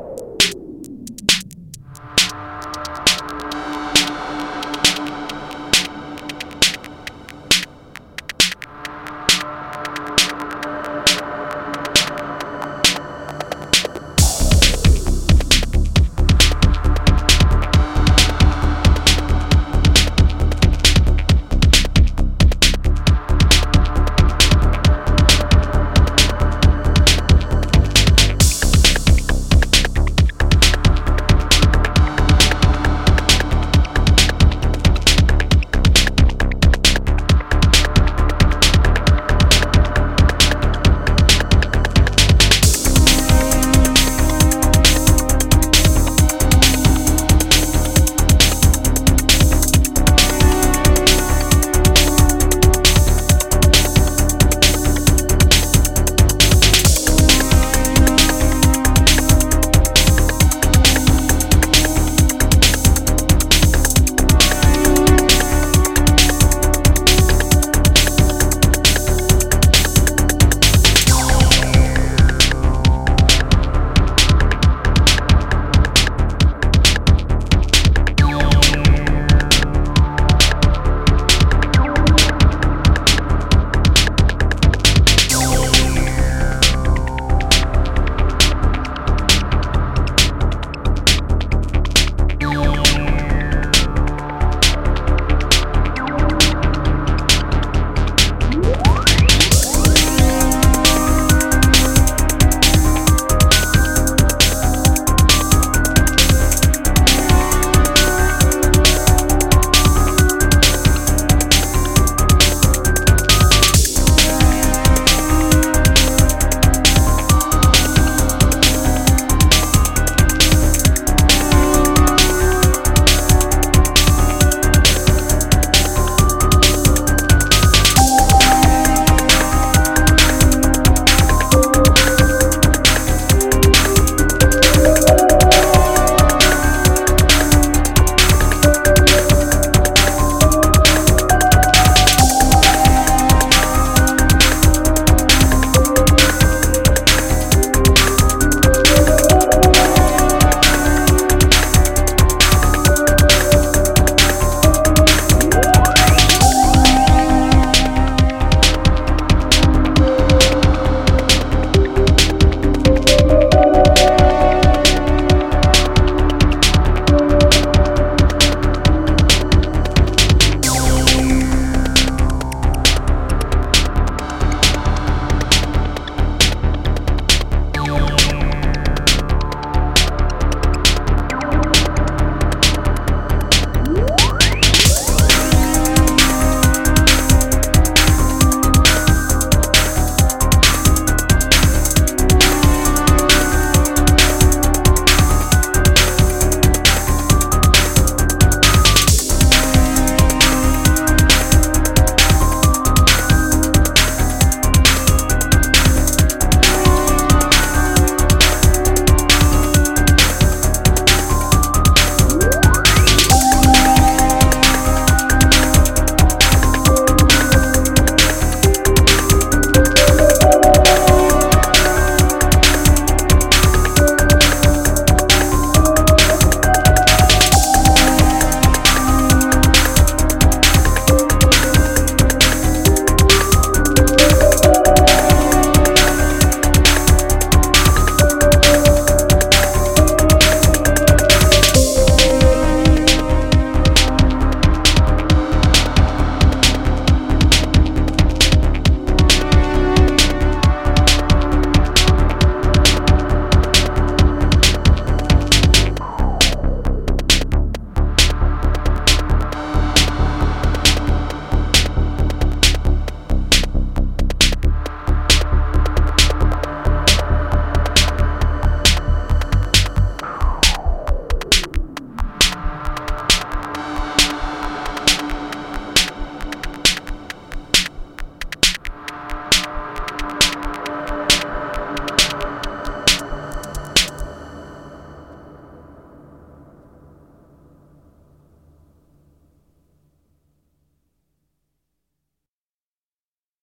you